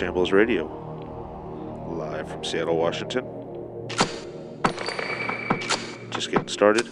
Shambles Radio, live from Seattle, Washington. Just getting started.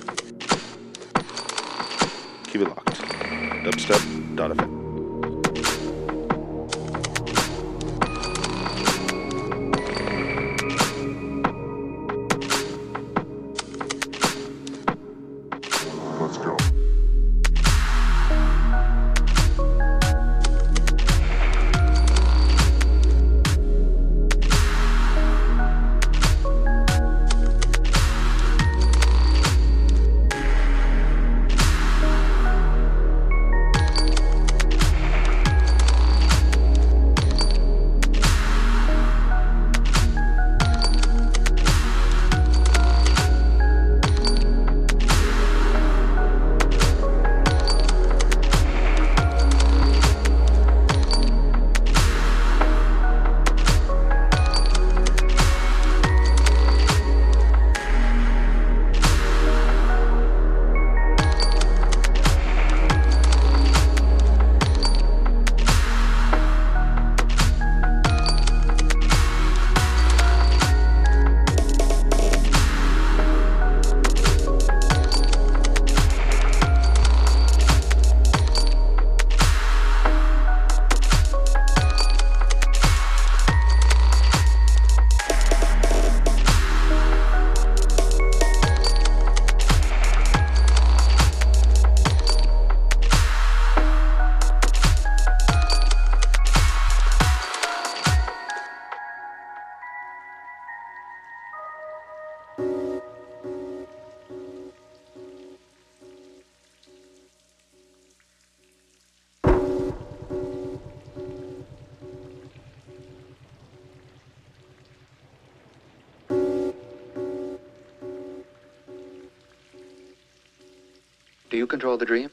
control the dream.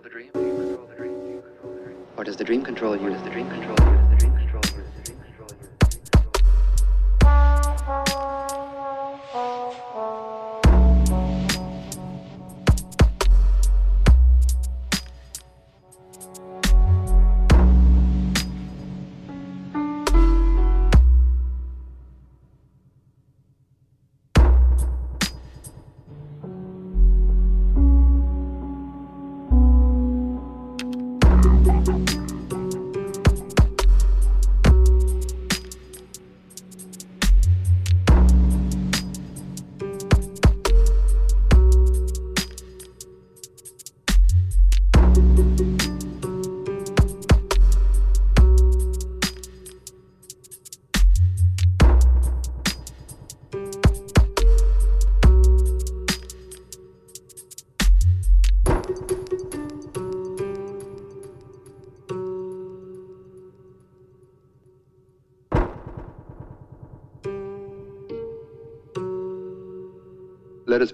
control the dream? Or does the dream control you? Does the dream control you?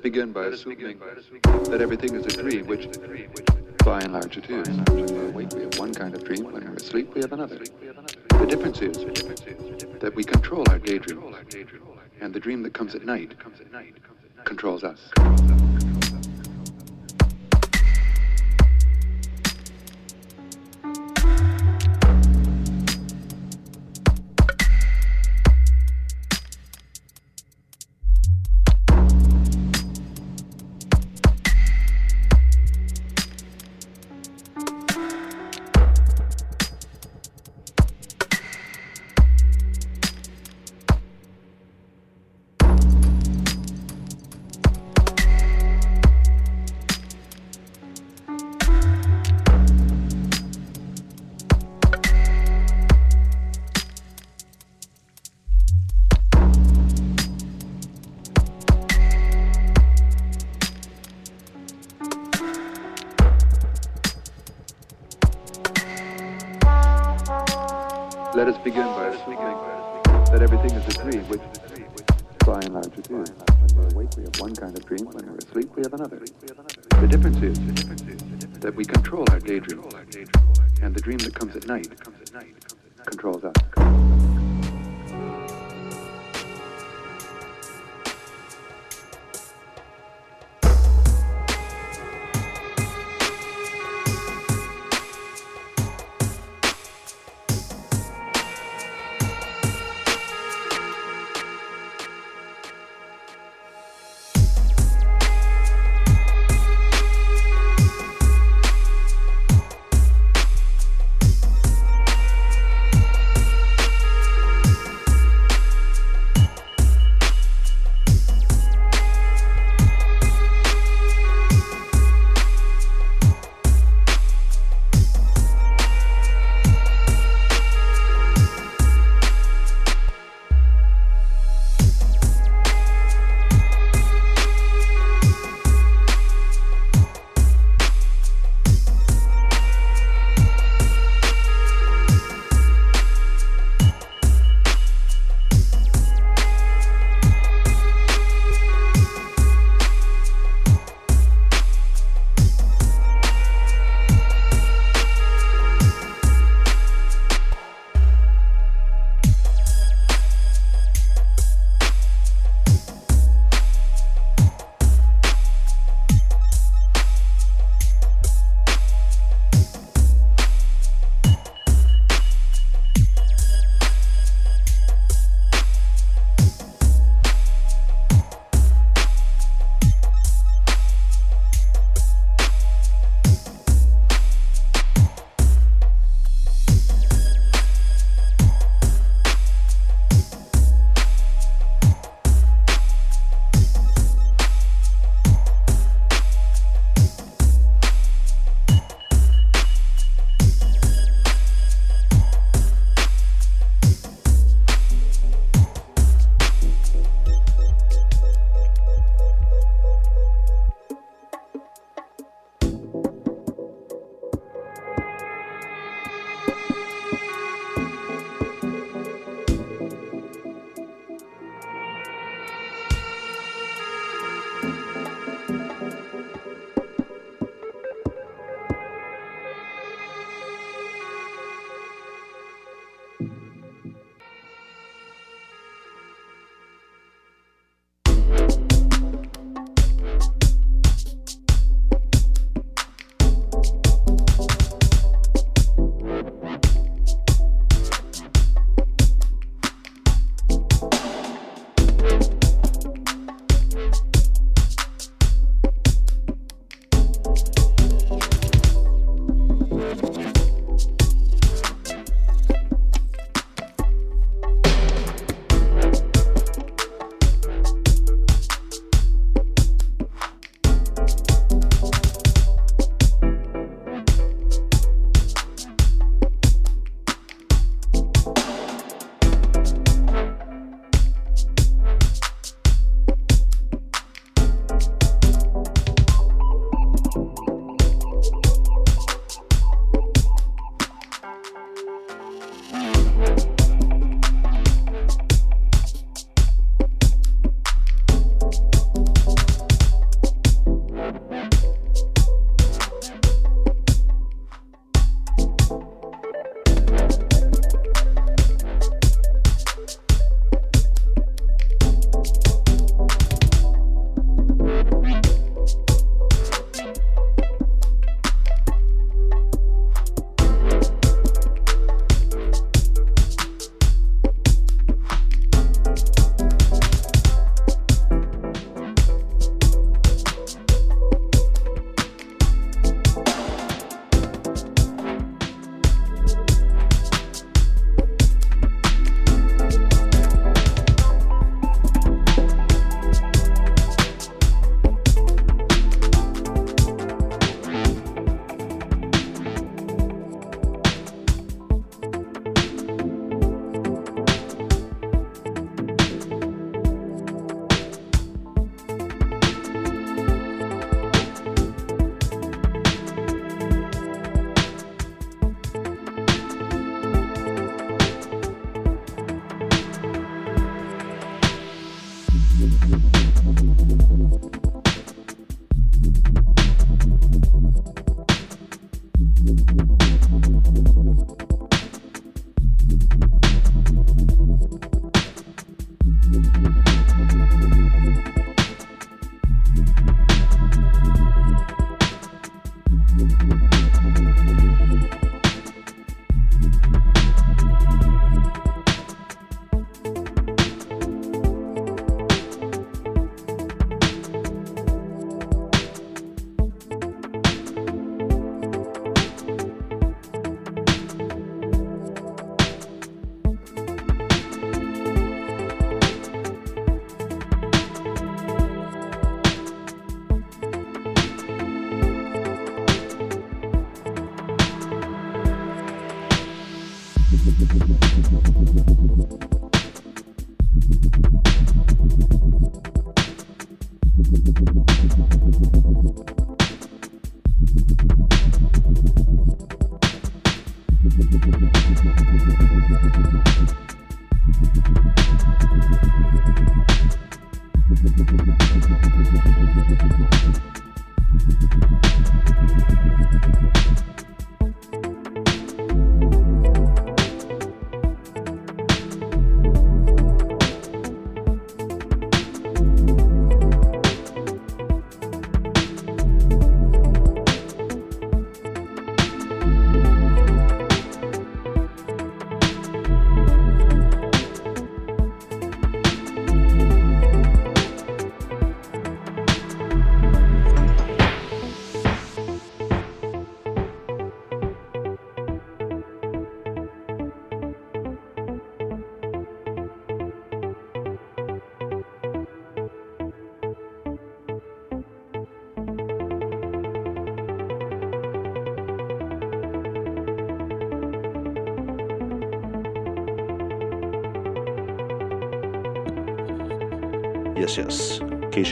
Begin by assuming that everything is a dream, which by and large it is. When we're awake, we have one kind of dream. When we're asleep, we have another. The difference is that we control our daydream, and the dream that comes at night controls us. That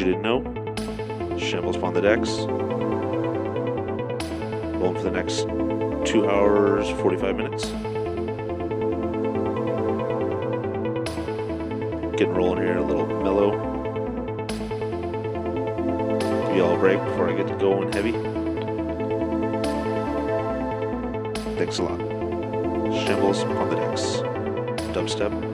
you didn't know, Shambles upon the decks. Rolling for the next two hours, 45 minutes. Getting rolling here, a little mellow. Give you all a break before I get to going heavy. Thanks a lot. Shambles on the decks. Dubstep.fm.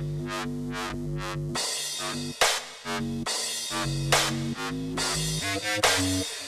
Thank you.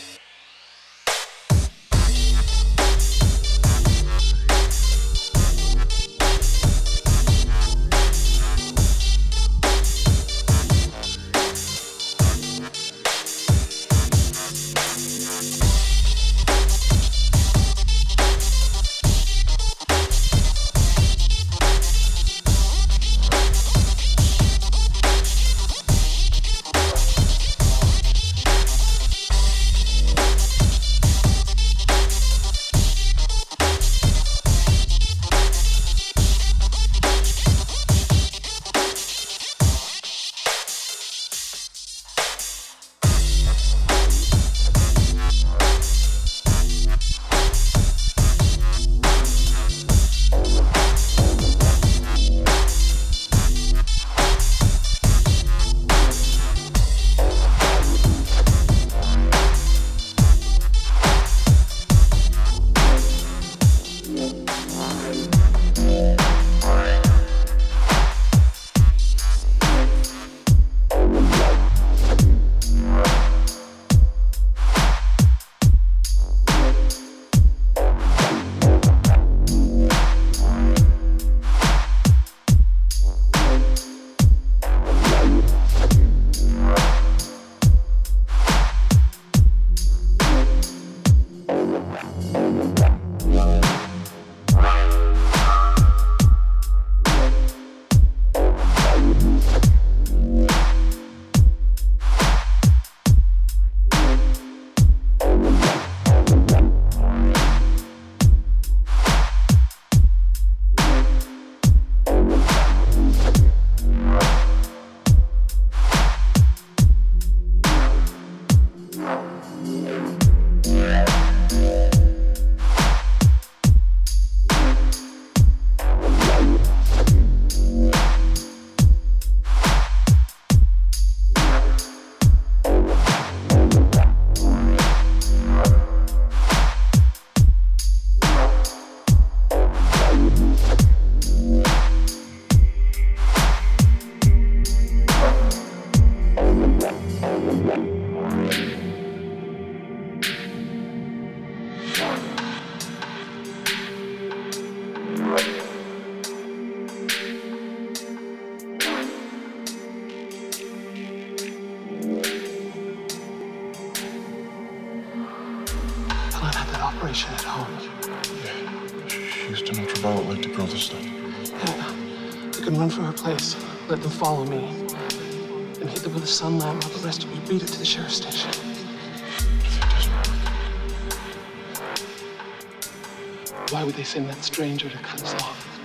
Why would they send that stranger to cut us off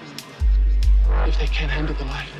if they can't handle the light?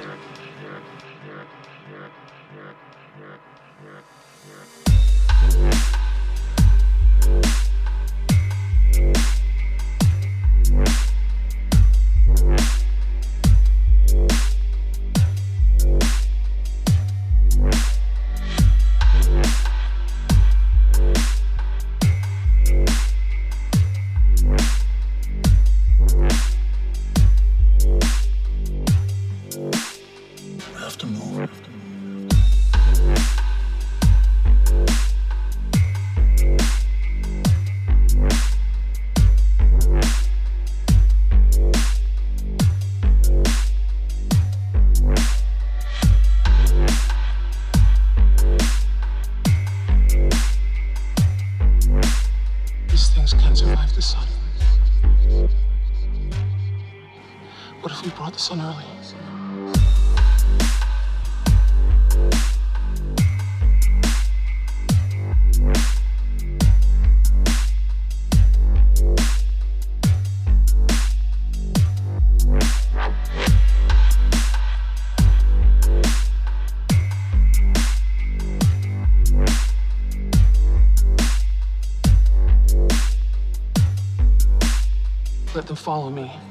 follow me.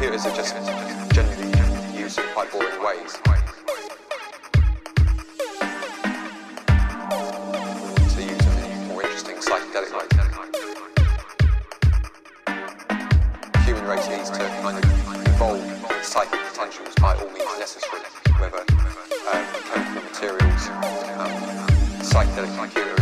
Computers are just generally used in quite boring ways. To use them in more interesting psychedelic ways. Human race needs to evolve psychic potentials by all means necessary, whether um, chemical materials, um, psychedelic computer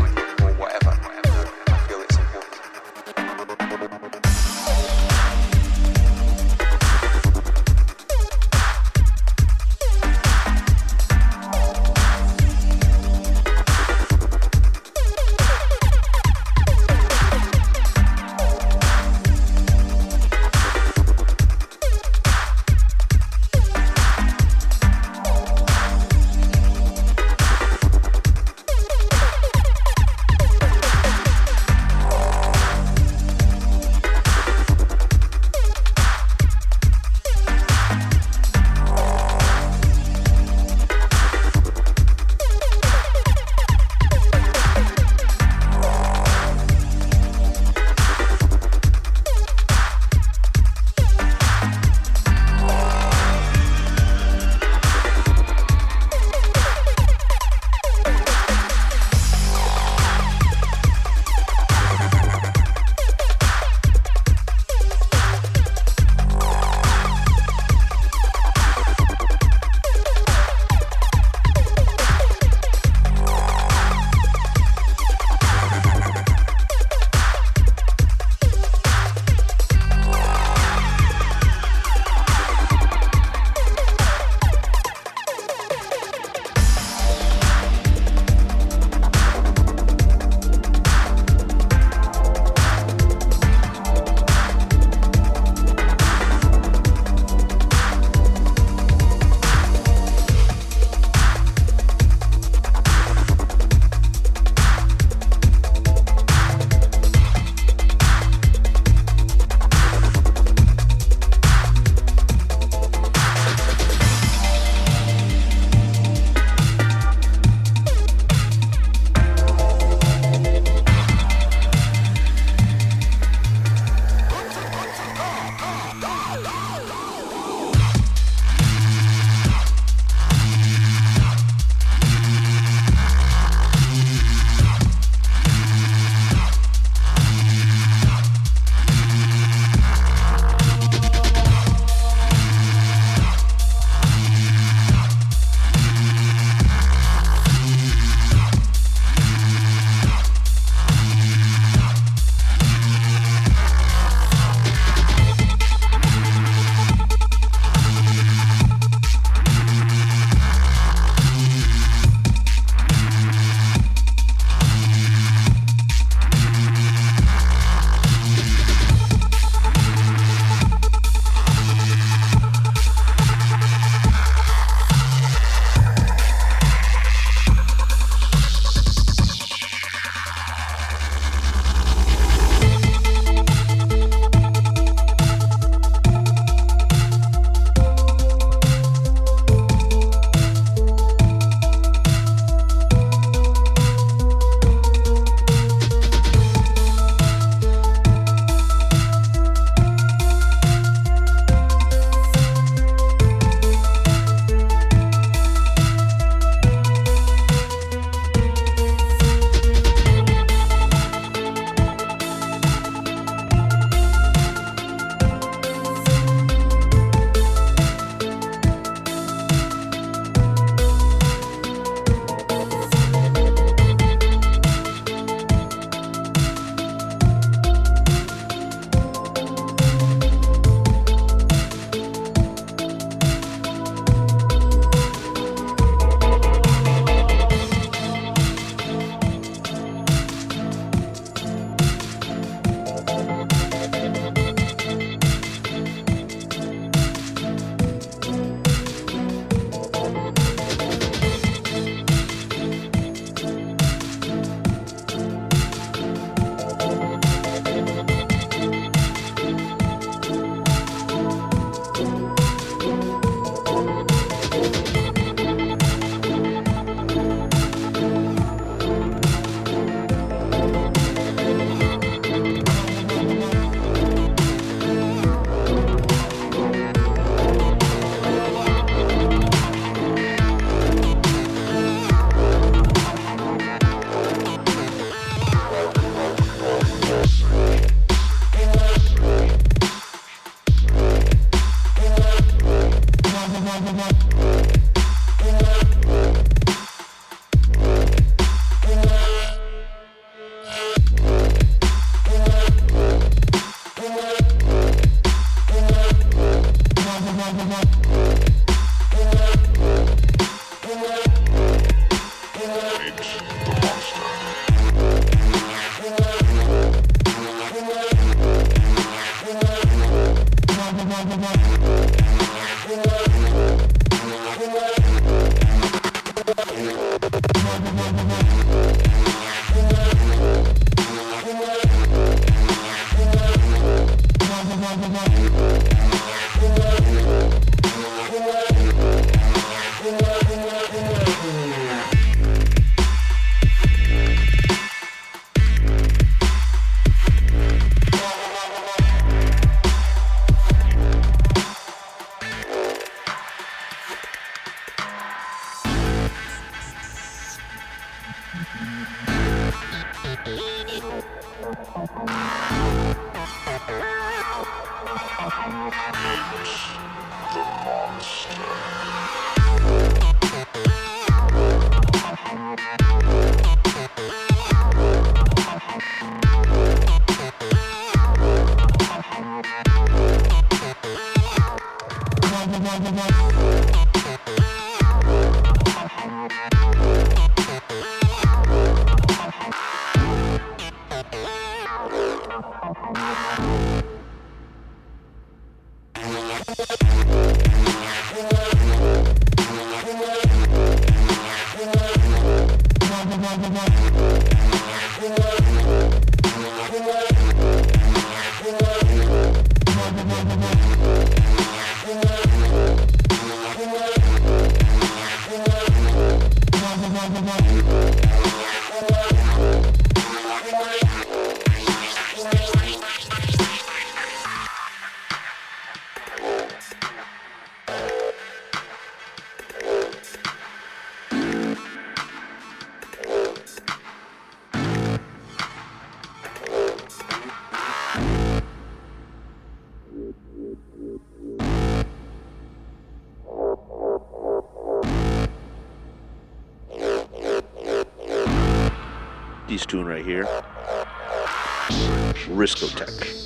Riscotech.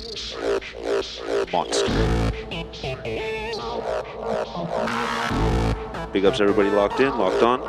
Monster. Big ups everybody locked in, locked on.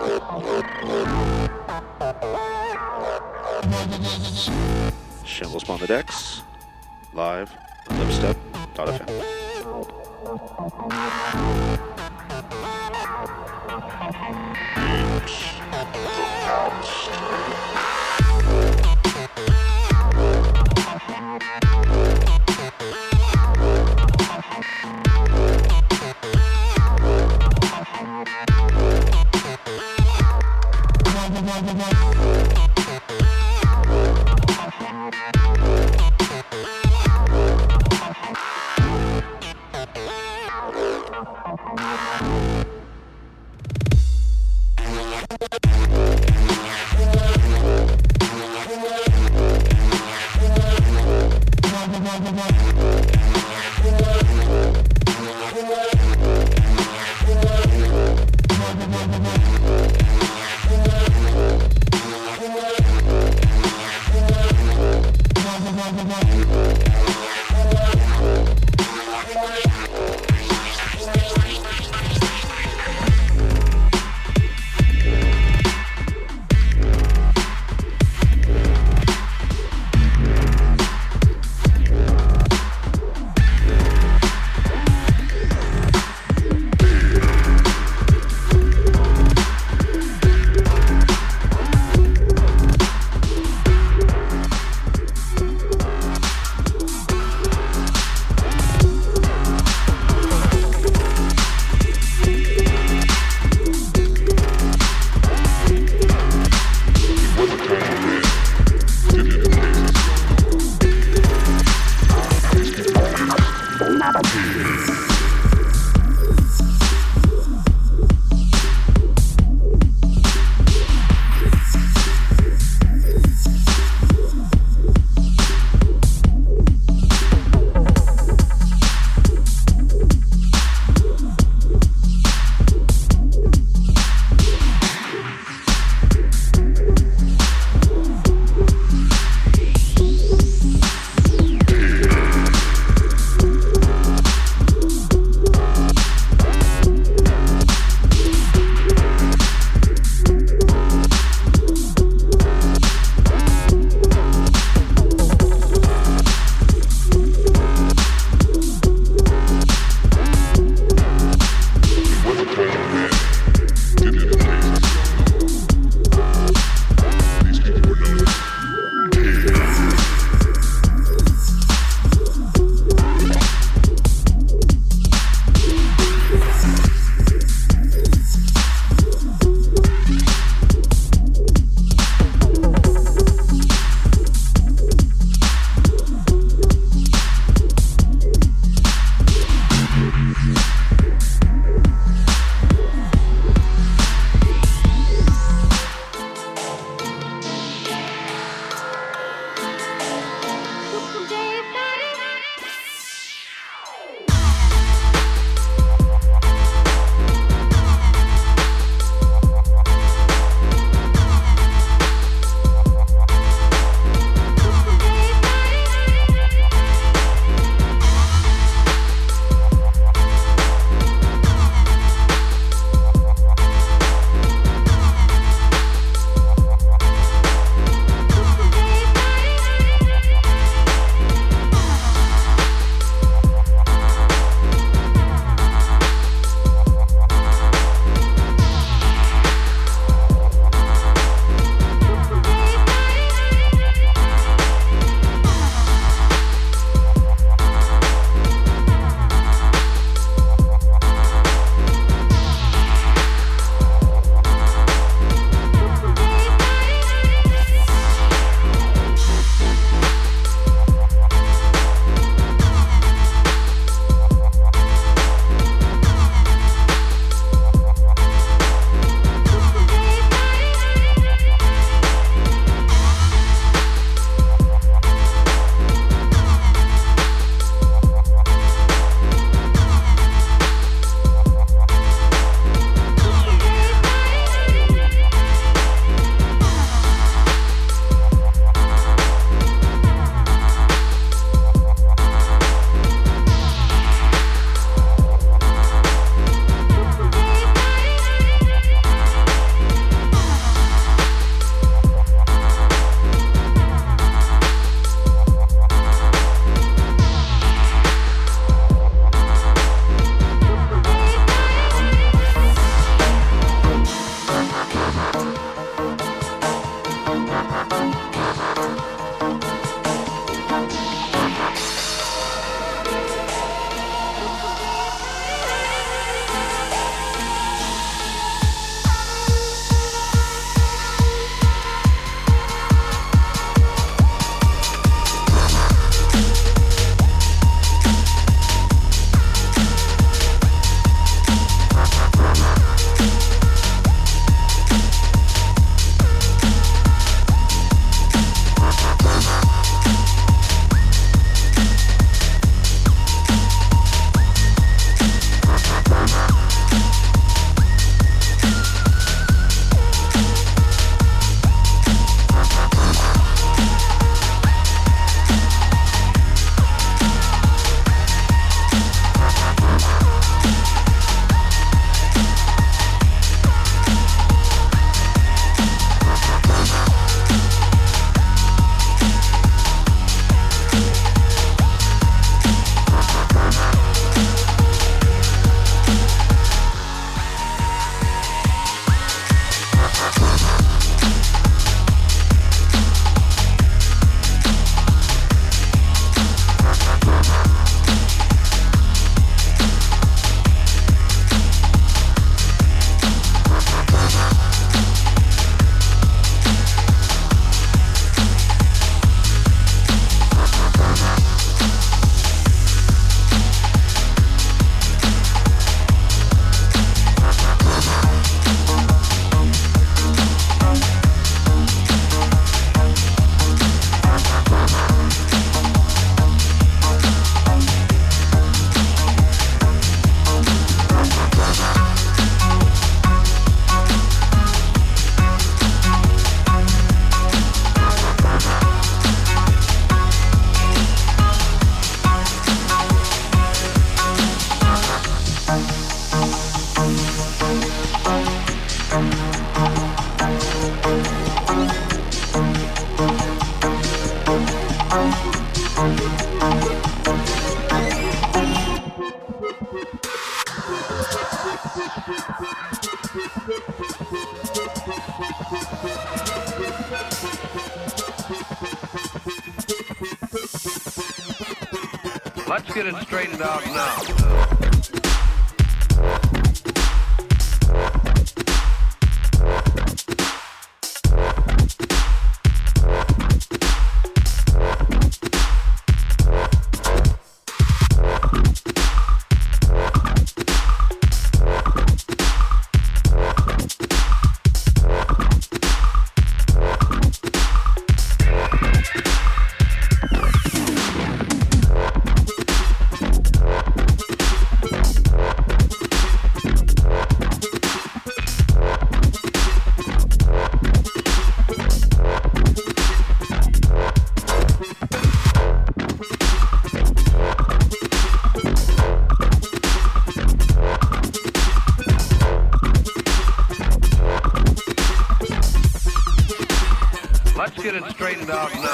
Out now.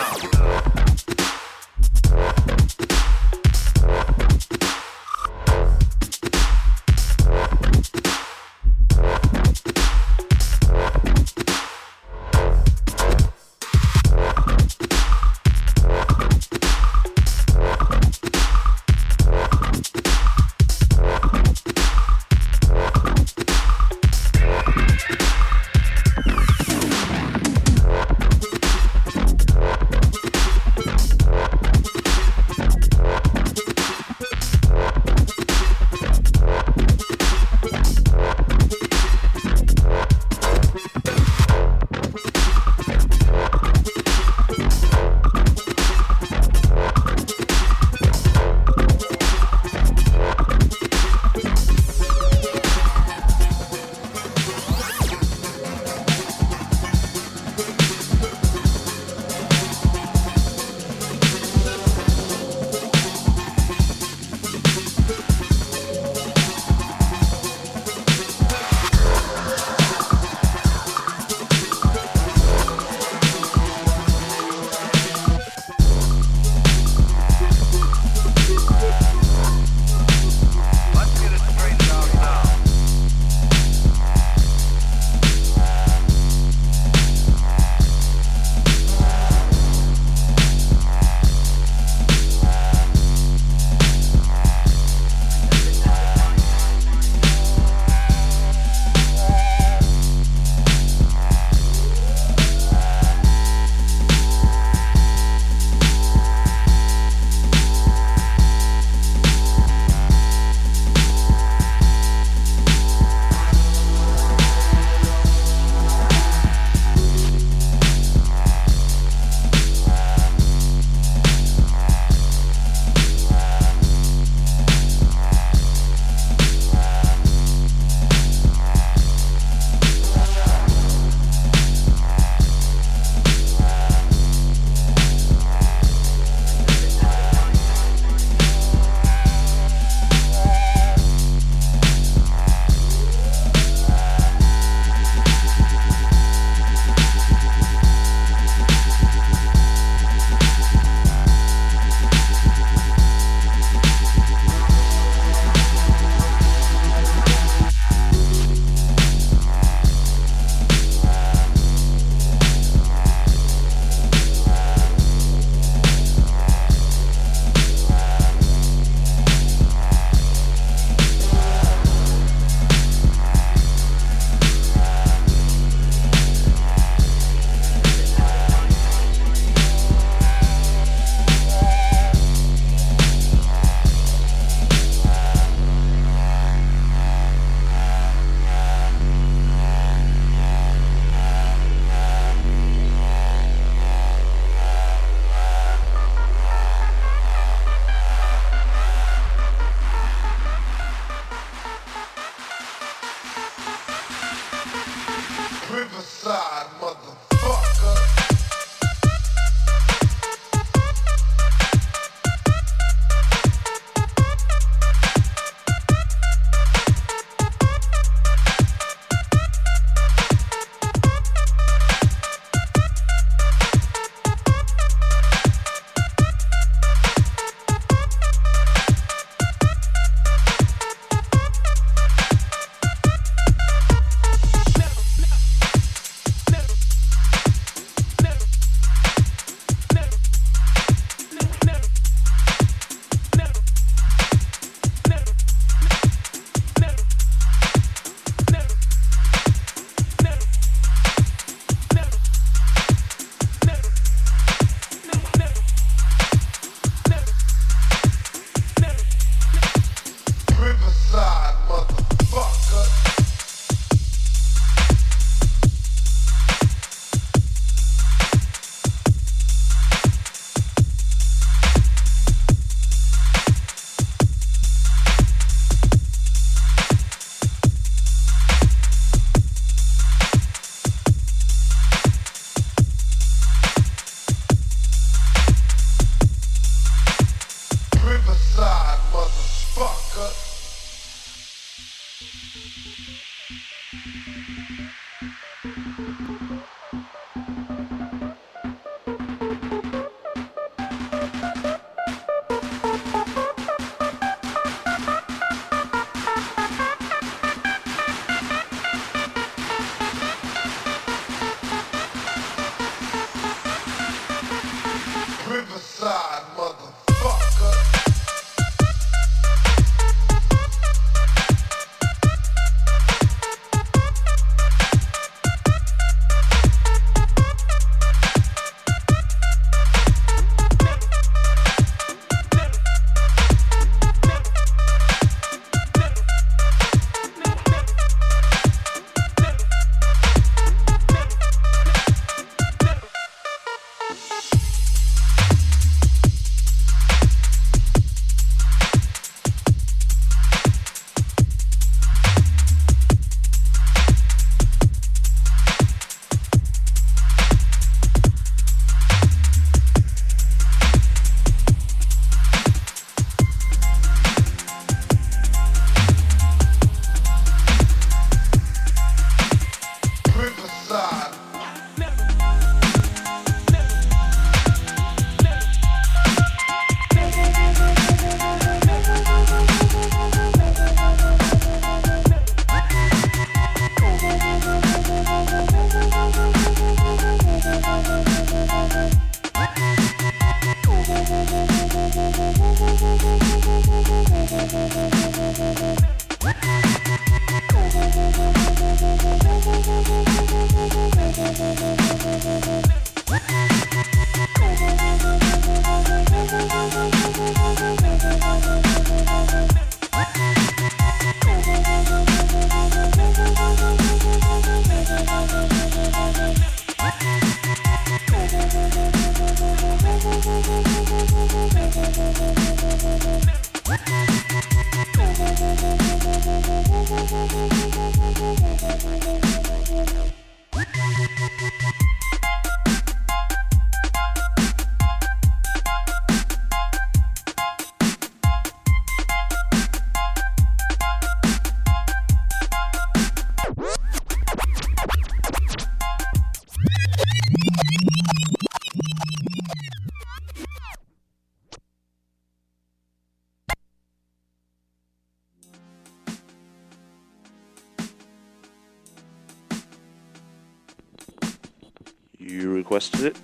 You requested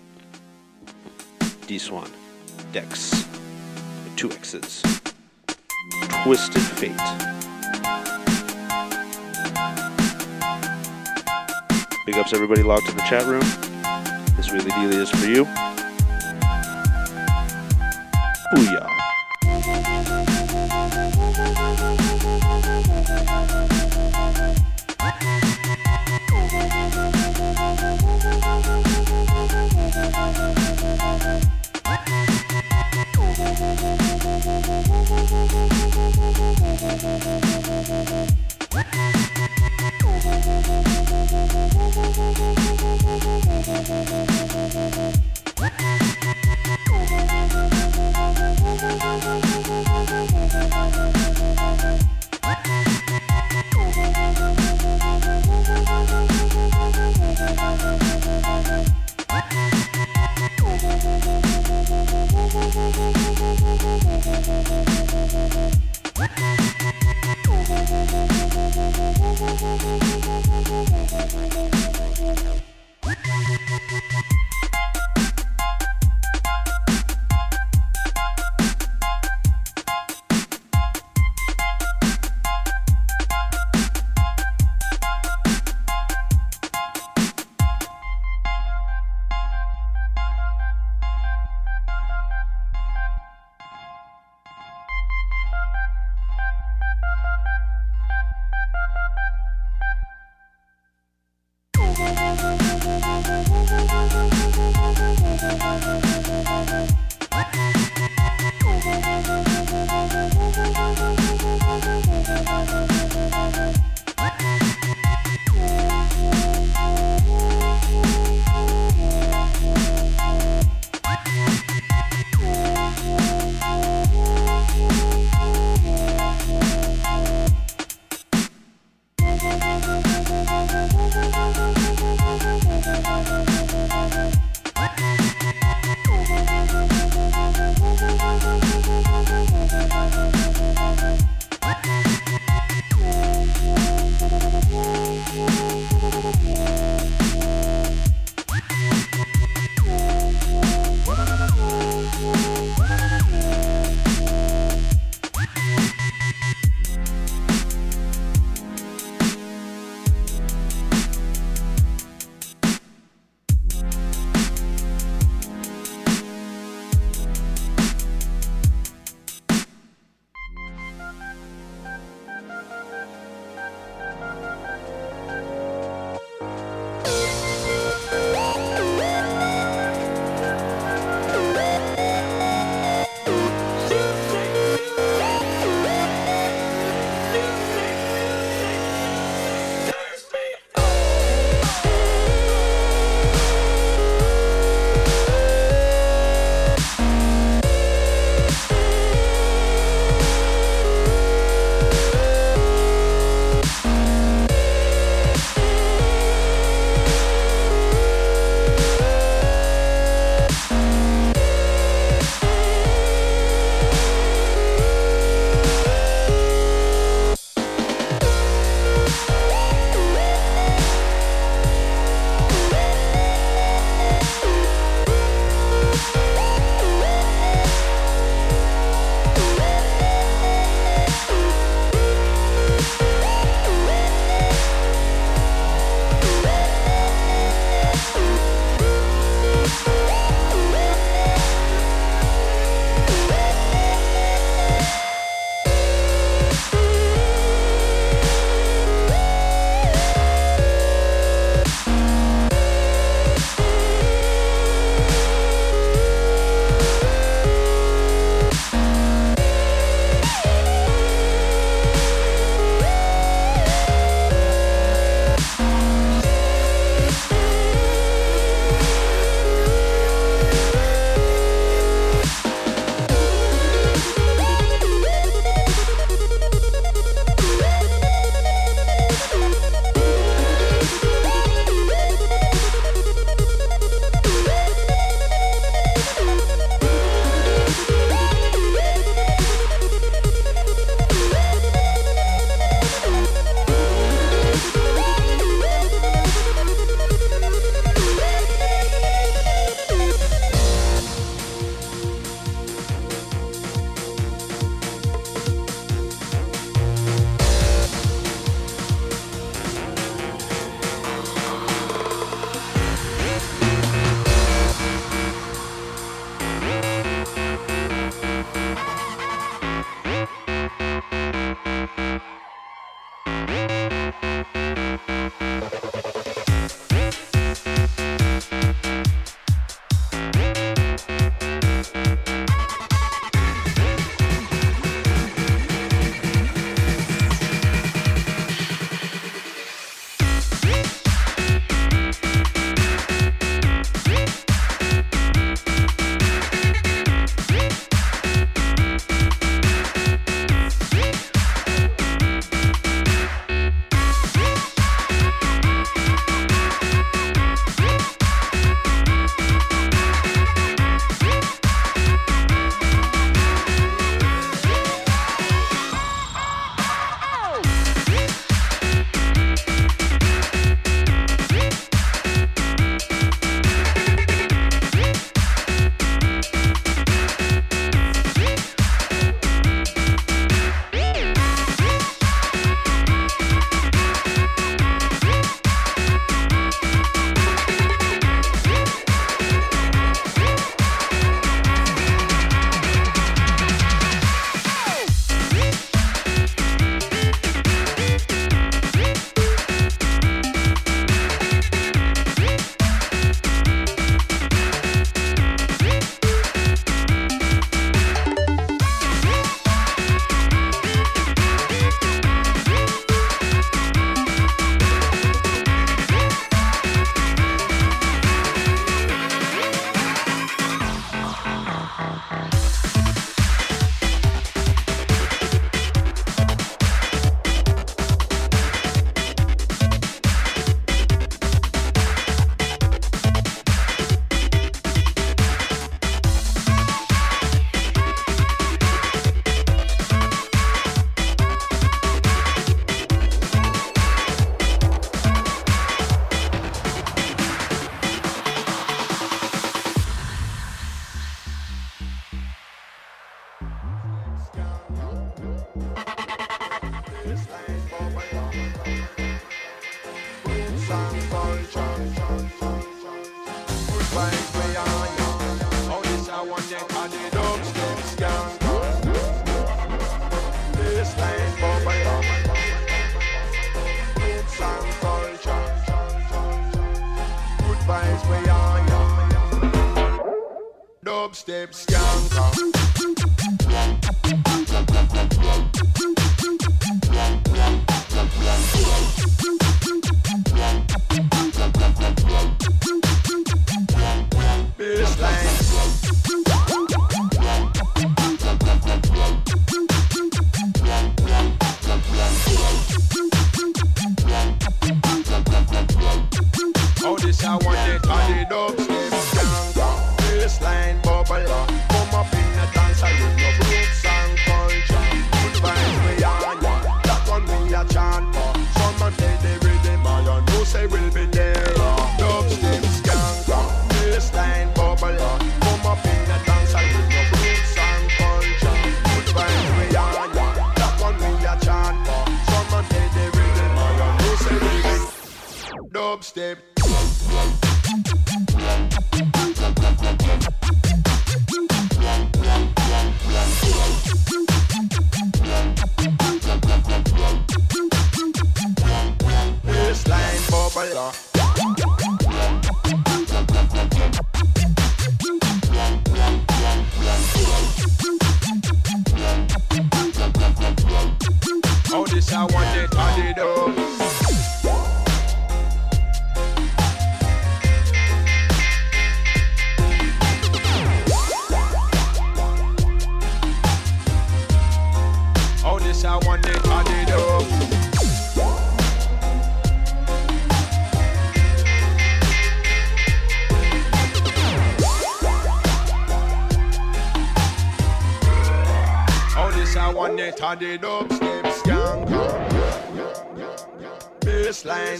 Step step.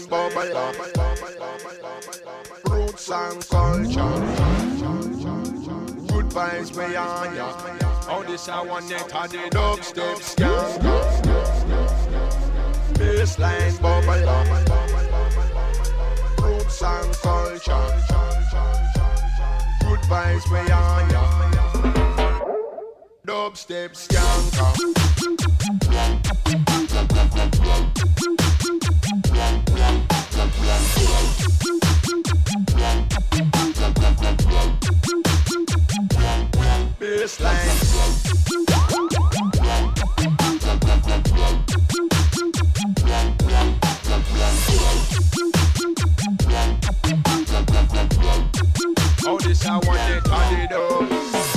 Barbados, roots and culture. Good vibes we are ya. All this I want net are the dubstep scam. Baseline Barbados, roots and culture. Good vibes we are ya dubstep skanker. Oh, this I want it, turn it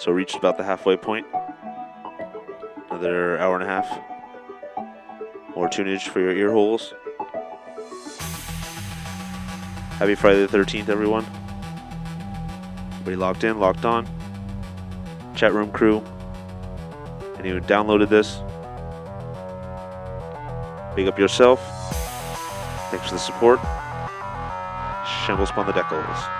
So reached about the halfway point. Another hour and a half. More tunage for your ear holes. Happy Friday the 13th, everyone. Everybody locked in, locked on. Chat room crew. Anyone downloaded this. Big up yourself. Thanks for the support. Shambles upon the decals.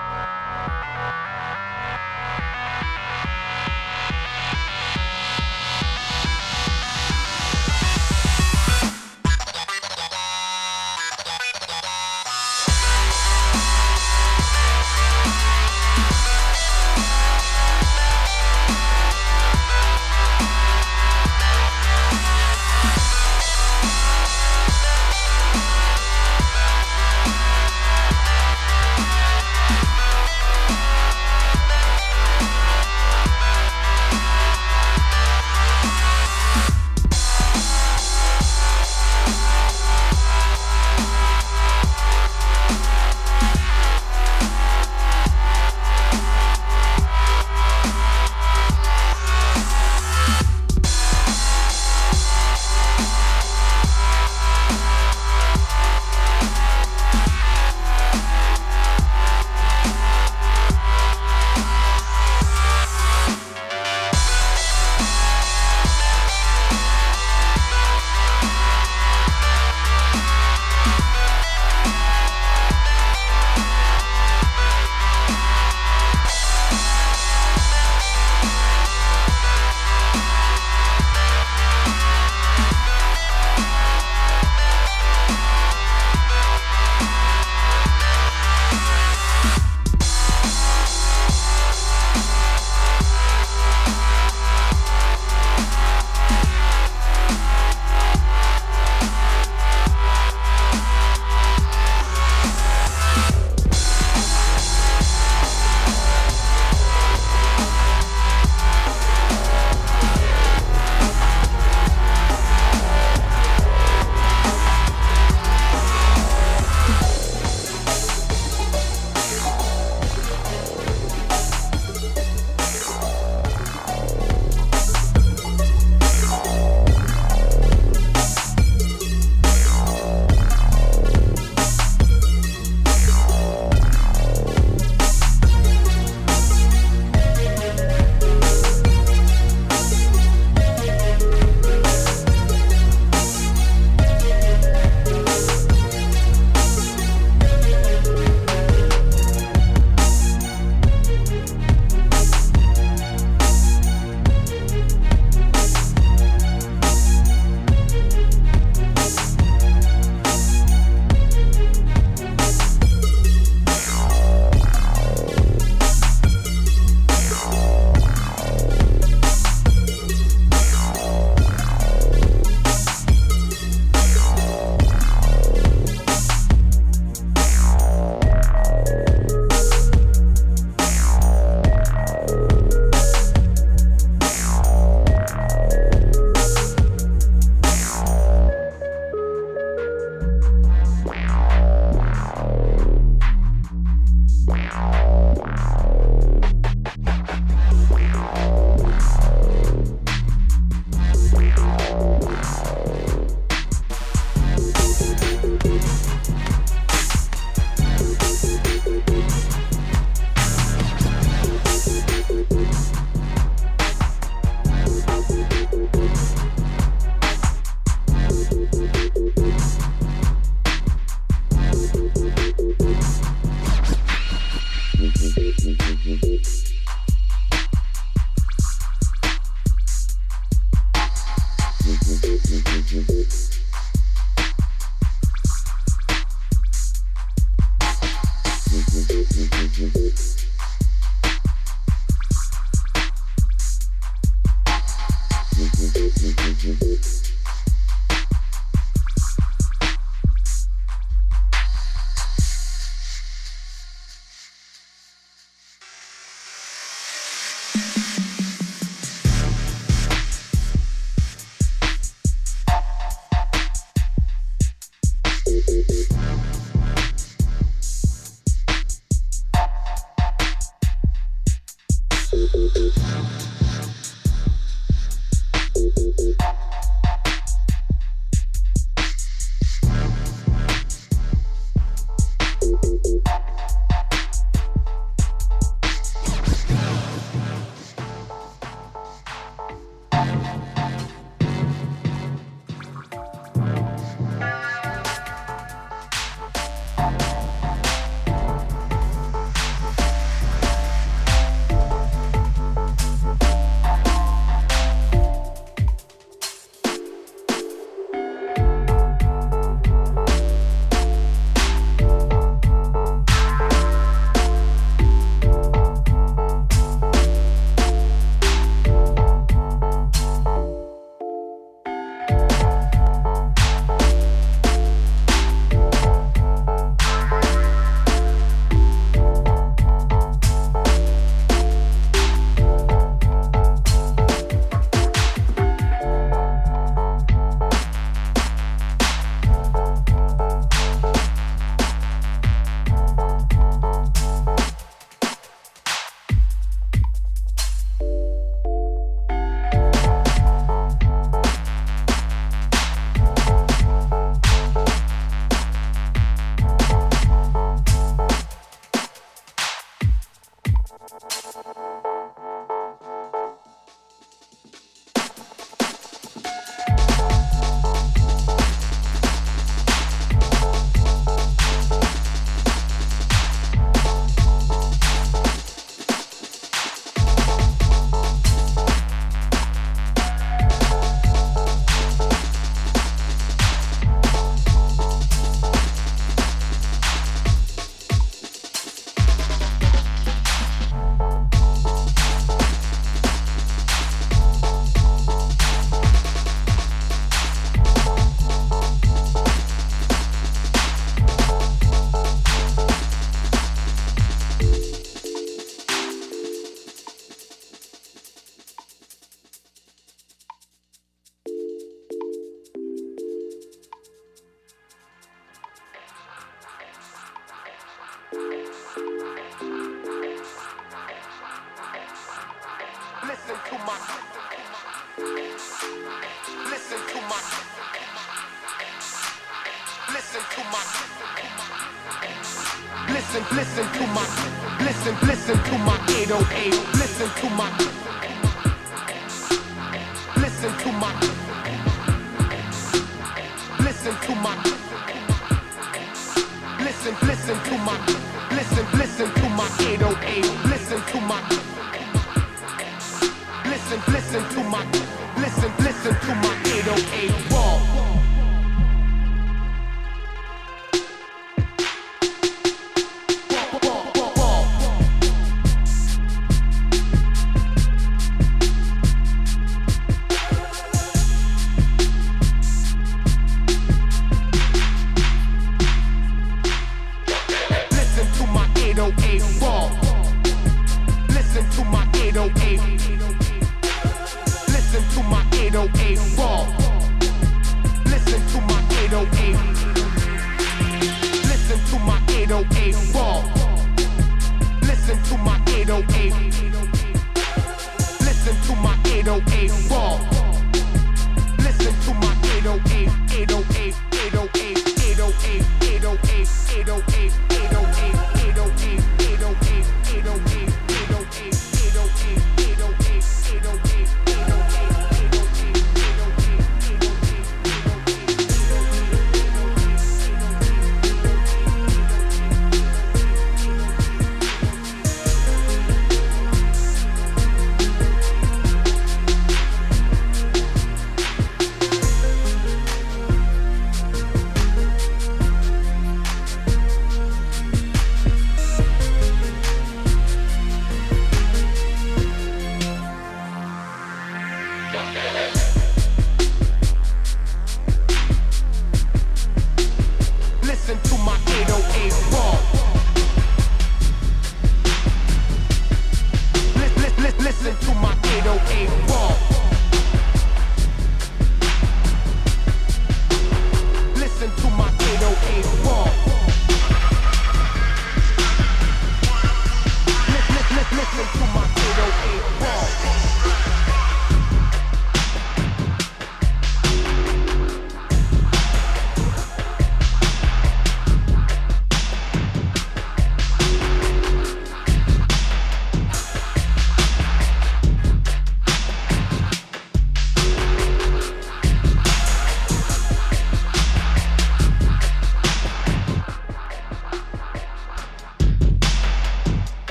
808.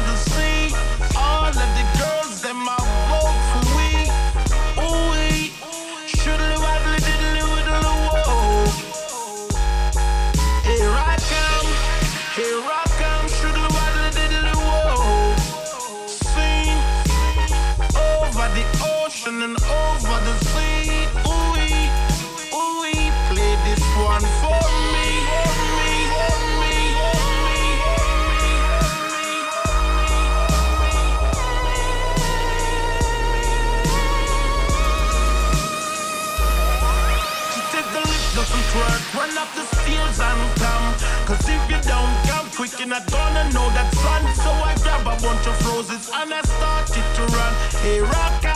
understand. skin. I don't know that sun, so I grab a bunch of roses and I started to run. Hey, rock.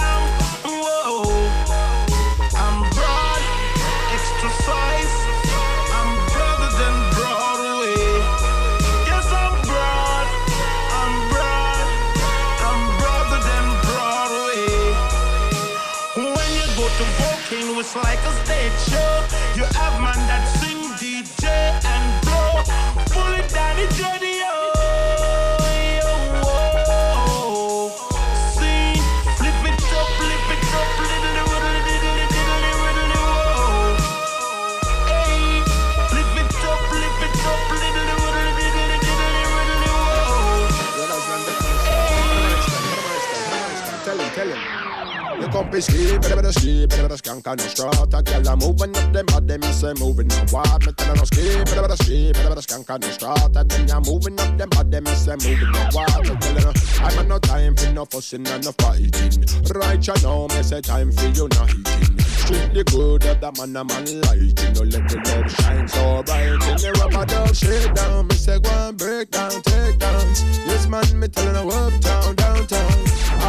confiscate. Better better shape, better better skank and no strut. A girl a moving up them body, me say moving no what. Me tell no skip. Better better shape, better better skank and no strut. A girl a moving up them body, me say moving no what. Me tell no. I'm no time for no fussing and no fighting. Right ya know, me say time for you no. Strip the good of the man, a man light. You know, let the love shine so bright. In the rubber dove, shake down. Me say, go and break down, take downs. Yes, man, me tellin' her uptown, downtown.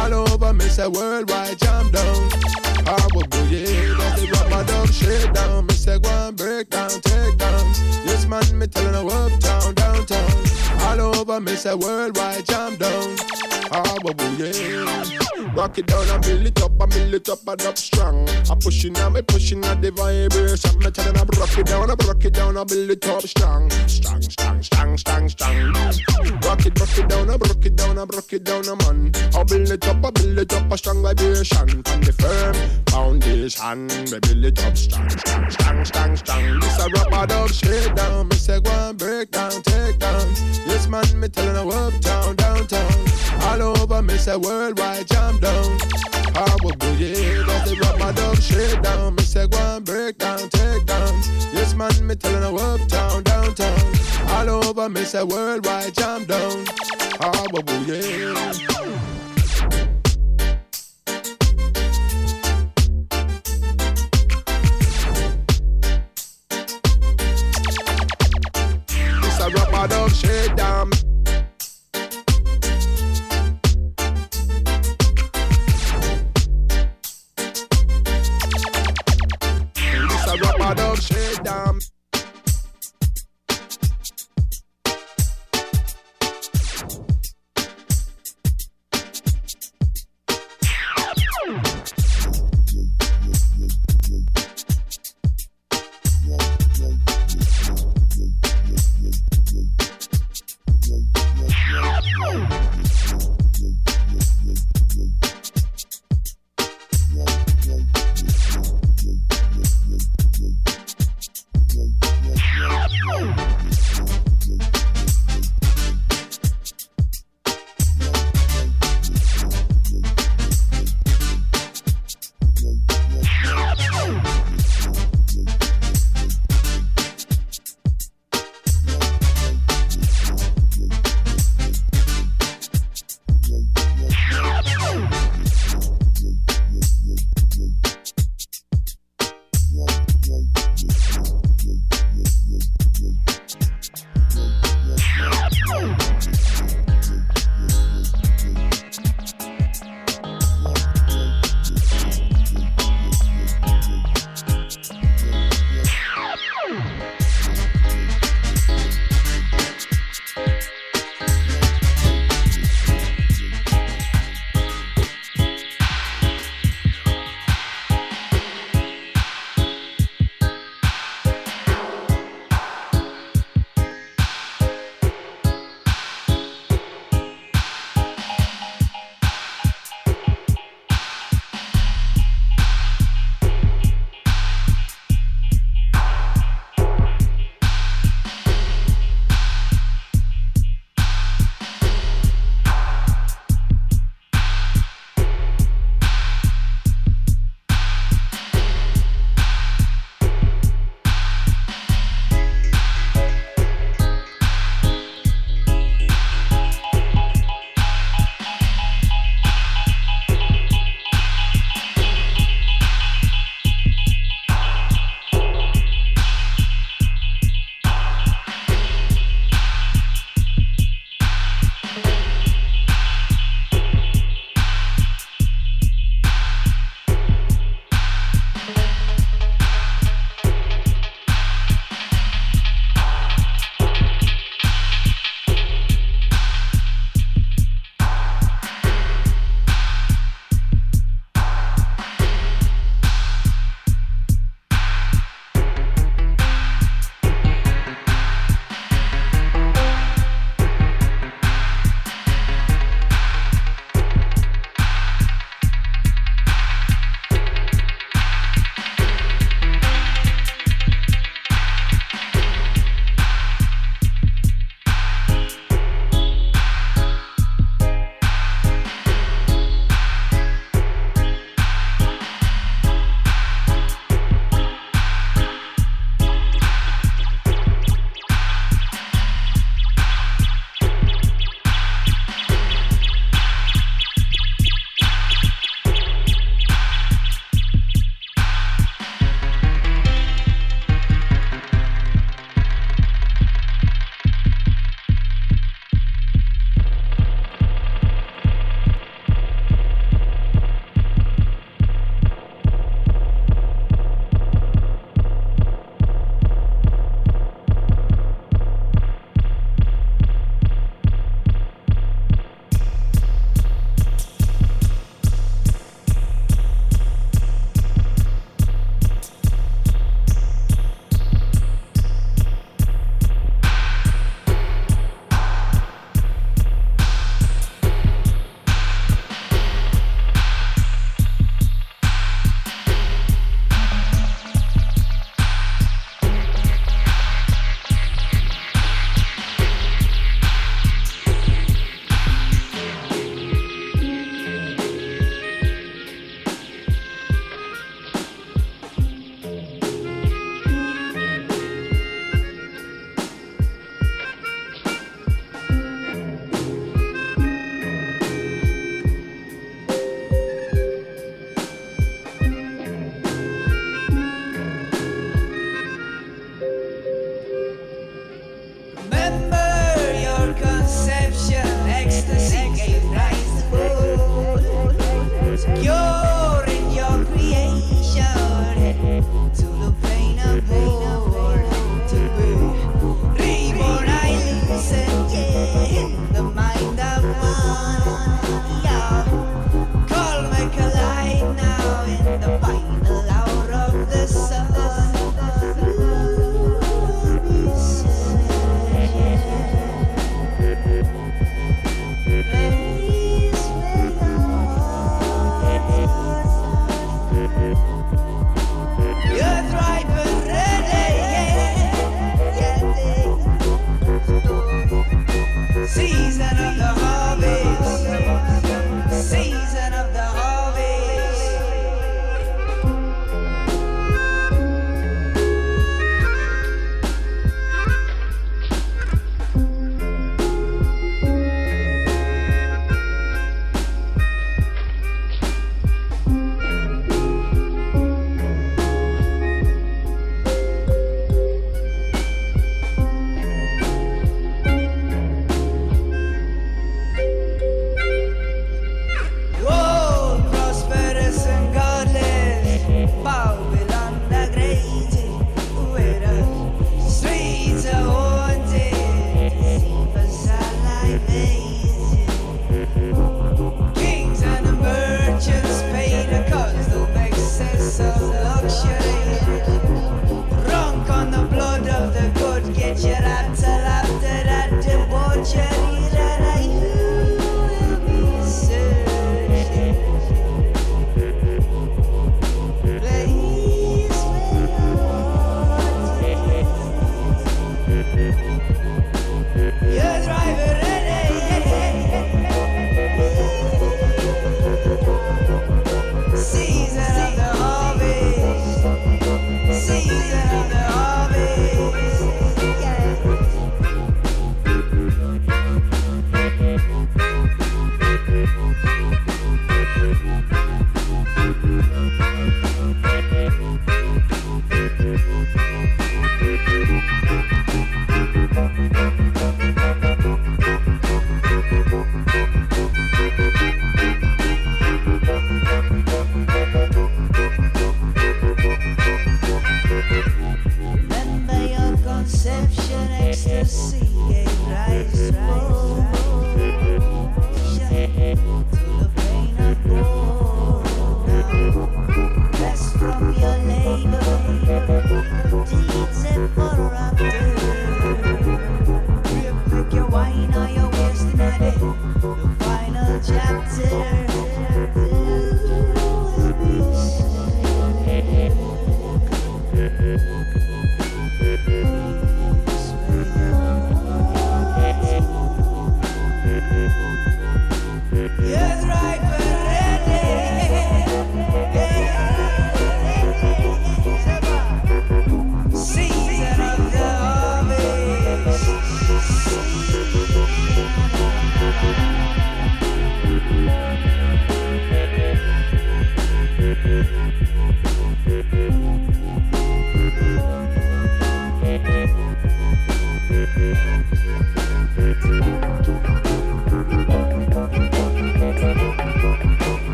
All over, me say, worldwide jam down. I will be, yeah, madam, shake down. Me say go and break down, take down. Yes, man, me tellin' her down, downtown. All over me say worldwide jam down. Ah, bubble, yeah. Rock it down and build it up, I build it up and up strong. I pushing on, me pushing on the vibration. Me telling I rock it down, I rock it down, I build it up strong, strong, strong, strong, strong, strong. Rock it, rock it down, I rock it down, I rock it down, a man. I build it up, I build it up, a strong vibration on the firm foundation. baby build it up strong, strong, strong, strong, strong. This a rubber dub shake down, me say go and break down, take down. Yes man, me telling her uptown, downtown, all over. Me say worldwide jam down. I will go yeah, that's the rubber dub shake down. Me say go and break down, take down. Yes man, me telling her uptown, downtown, all over. Me say worldwide jam down. I will go yeah. A rubber dub shake down. This a down.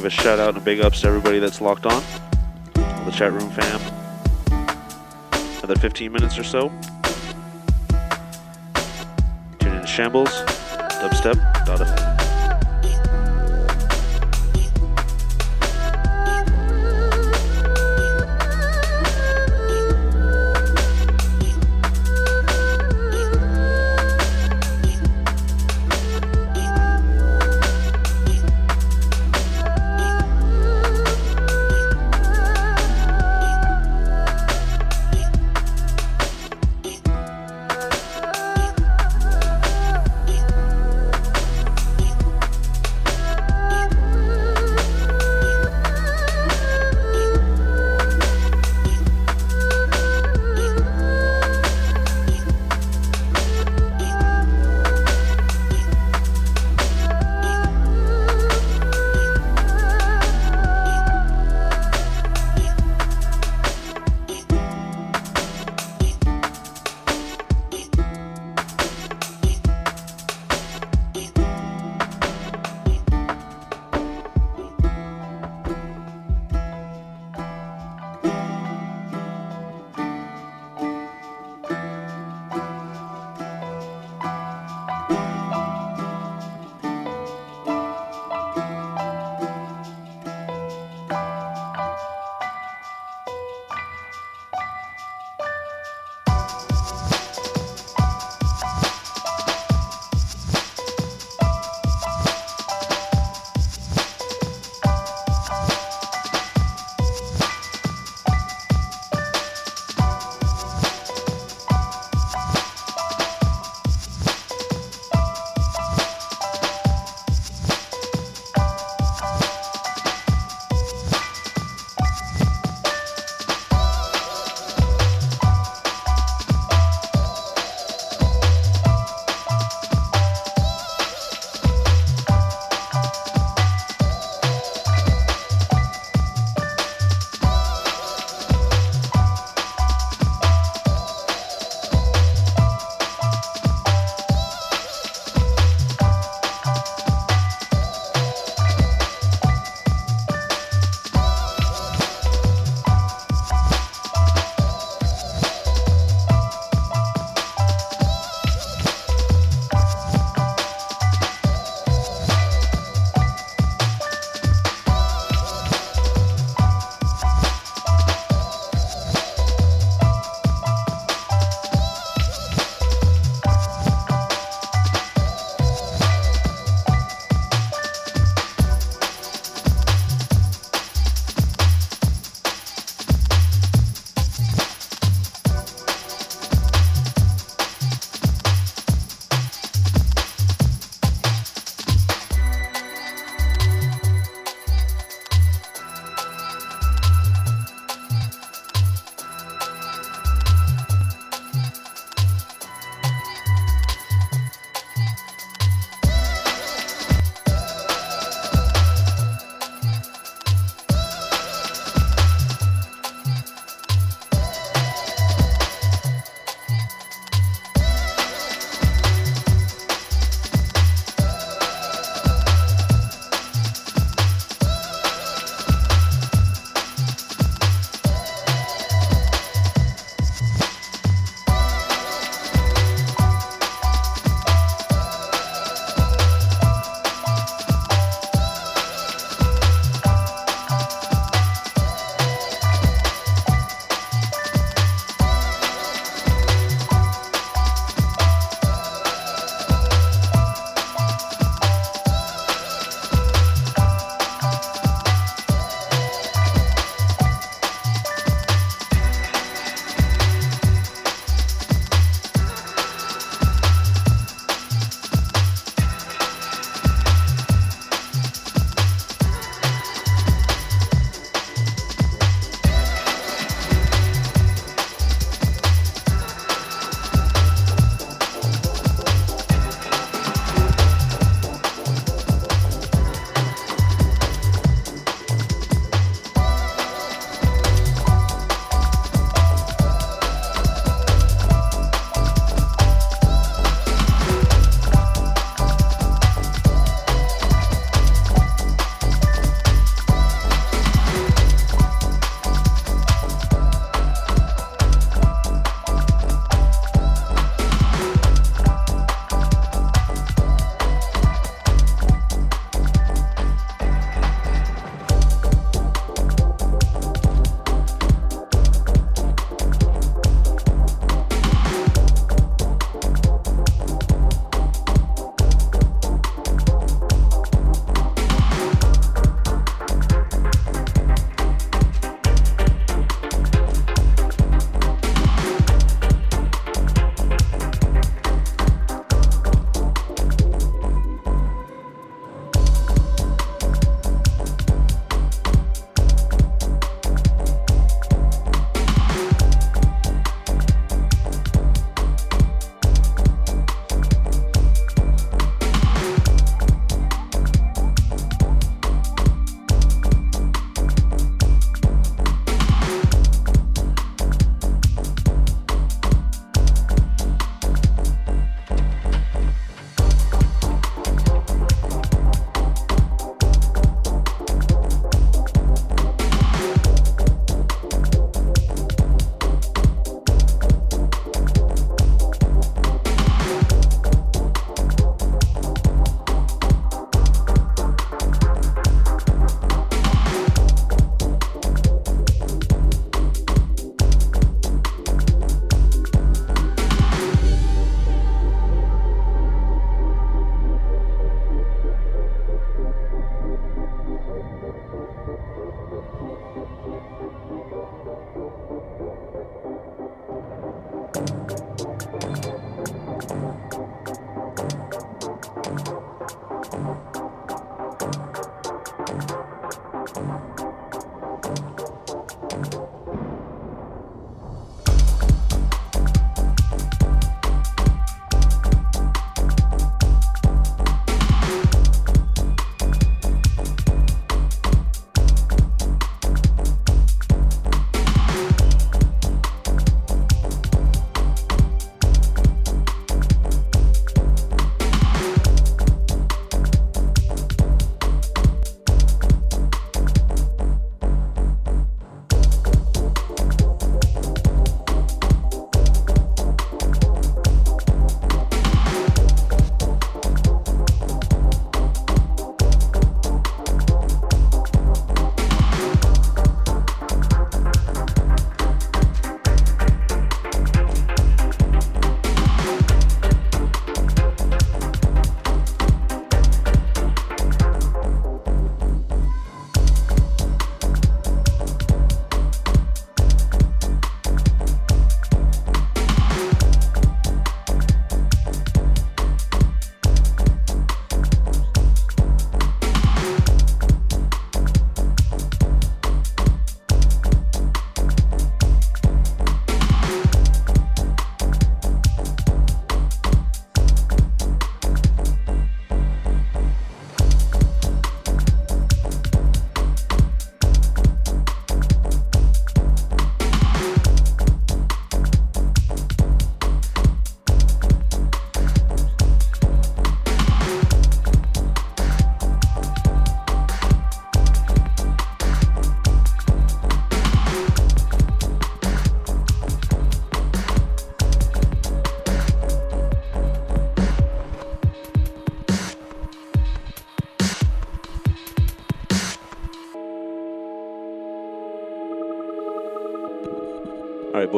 Give a shout out and a big ups to everybody that's locked on. The chat room fam. Another 15 minutes or so. Tune in to Shambles, dubstep.fm.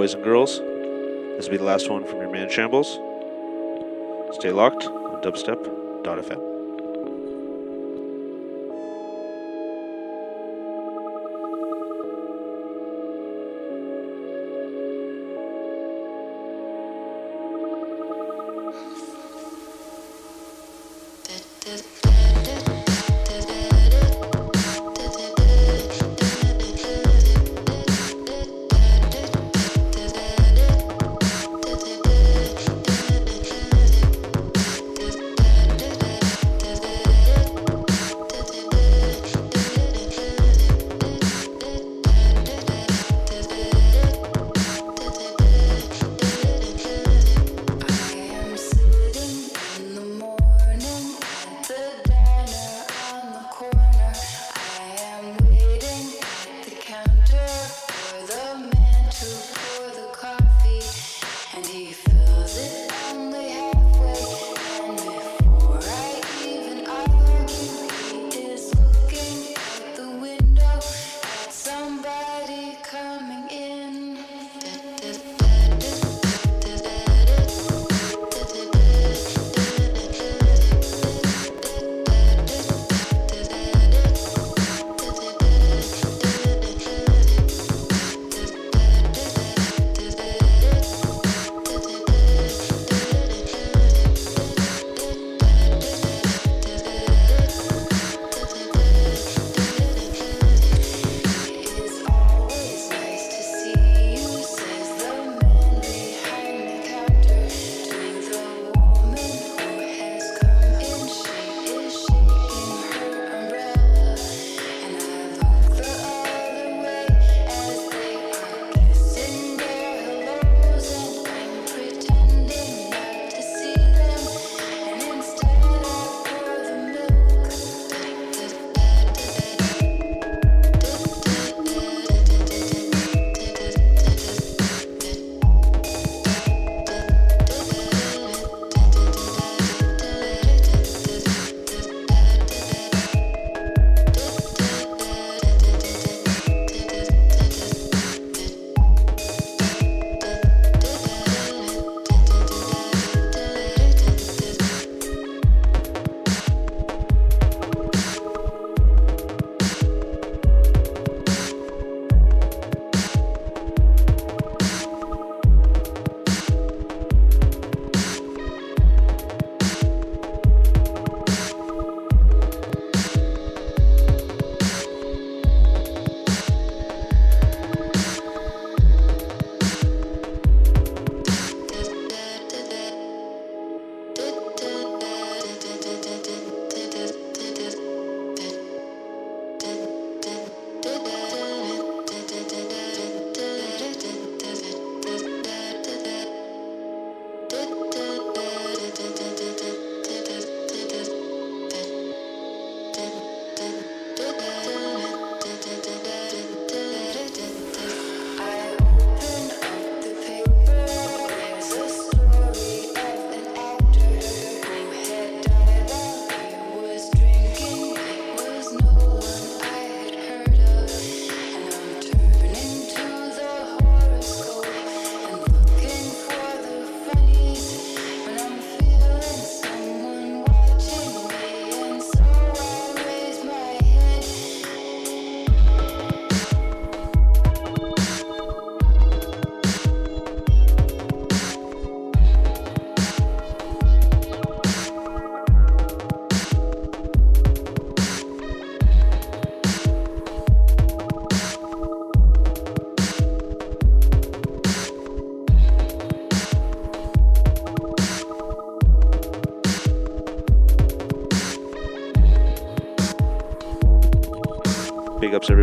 boys and girls. This will be the last one from your man Shambles. Stay locked on dubstep.fm.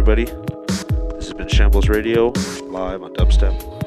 everybody. This has been Shambles Radio, live on Dubstep.